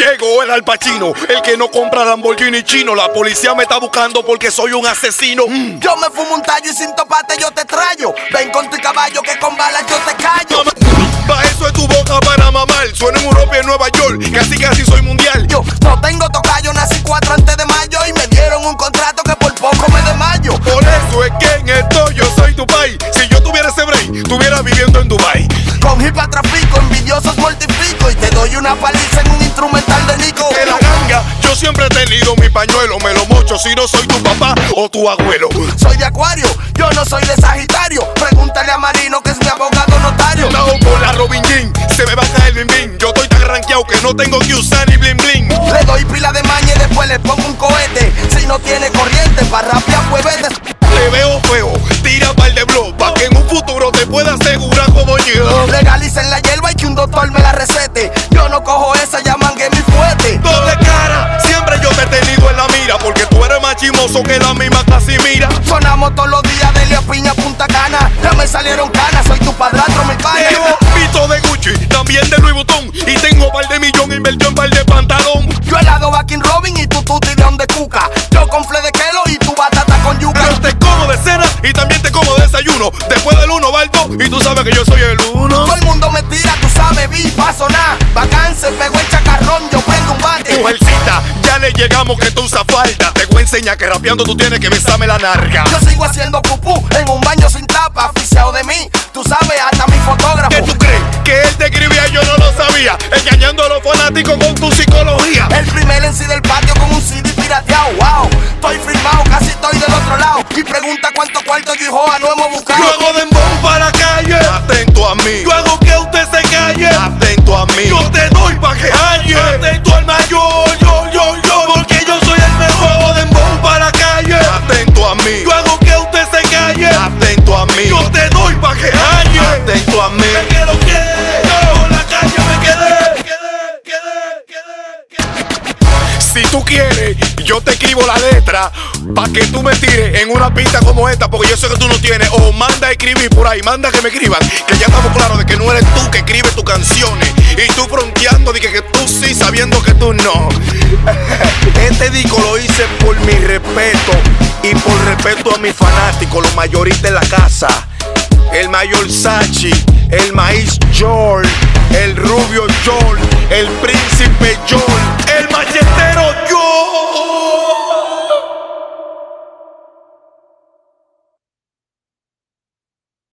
Llegó el alpachino, el que no compra Lamborghini chino. La policía me está buscando porque soy un asesino. Mm. Yo me fumo un tallo y sin topate yo te extraño. Ven con tu caballo que con balas yo te callo. Pa' eso es tu boca para mamar. Suena en Europa y en Nueva York. Casi casi soy mundial. Yo no tengo tocayo, nací cuatro antes de mayo y me dieron un contrato Dubai. Con hip trafico, envidiosos mortifico y te doy una paliza en un instrumental de Nico. En la ganga, yo siempre he tenido mi pañuelo. Me lo mocho si no soy tu papá o tu abuelo. Soy de Acuario, yo no soy de Sagitario. Pregúntale a Marino que es mi abogado notario. No, por la Robin Jean, se me va a caer el bim Yo estoy tan rankeado que no tengo que usar ni bling bling. Le doy pila de maña y después le pongo un cohete. Si no tiene corriente, para rapear pues vete. Te veo feo, tira par de blog, pa' que en un futuro te pueda asegurar doctor me la recete. Yo no cojo esa, ya mangué mi fuerte. Doble cara, siempre yo te he tenido en la mira, porque tú eres más chimoso que la misma Casimira. Sonamos todos los días de Lea Piña Punta Cana. Ya me salieron canas, soy tu padrastro, mi padre. Desayuno. Después del uno va el dos y tú sabes que yo soy el uno. Todo el mundo me tira, tú sabes, vi, paso nada. Bacán se pegó el chacarrón, yo prendo un bate. Mujercita, ya le llegamos que tú usas falta. Te voy a enseñar que rapeando tú tienes que besarme la narga. Yo sigo haciendo pupú en un baño sin tapa, aficiado de mí. Tú sabes, hasta mi fotógrafo. ¿Qué tú crees? Que él te escribía yo no lo sabía. Engañando a los fanáticos con tu psicología. El primer en sí del patio con un CD Y pregunta cuánto cuarto yo y Joa no hemos buscado. Yo hago dembón para la calle. Atento a mí. Yo hago que Si tú quieres, yo te escribo la letra pa' que tú me tires en una pista como esta, porque yo sé que tú no tienes. O manda a escribir por ahí, manda que me escriban, que ya estamos claros de que no eres tú que escribes tus canciones. Y tú fronteando de que, tú sí, sabiendo que tú no. Este disco lo hice por mi respeto y por respeto a mis fanáticos, los mayoristas en la casa. El mayor Sachi, el maíz Joel, el rubio Joel, el príncipe yo.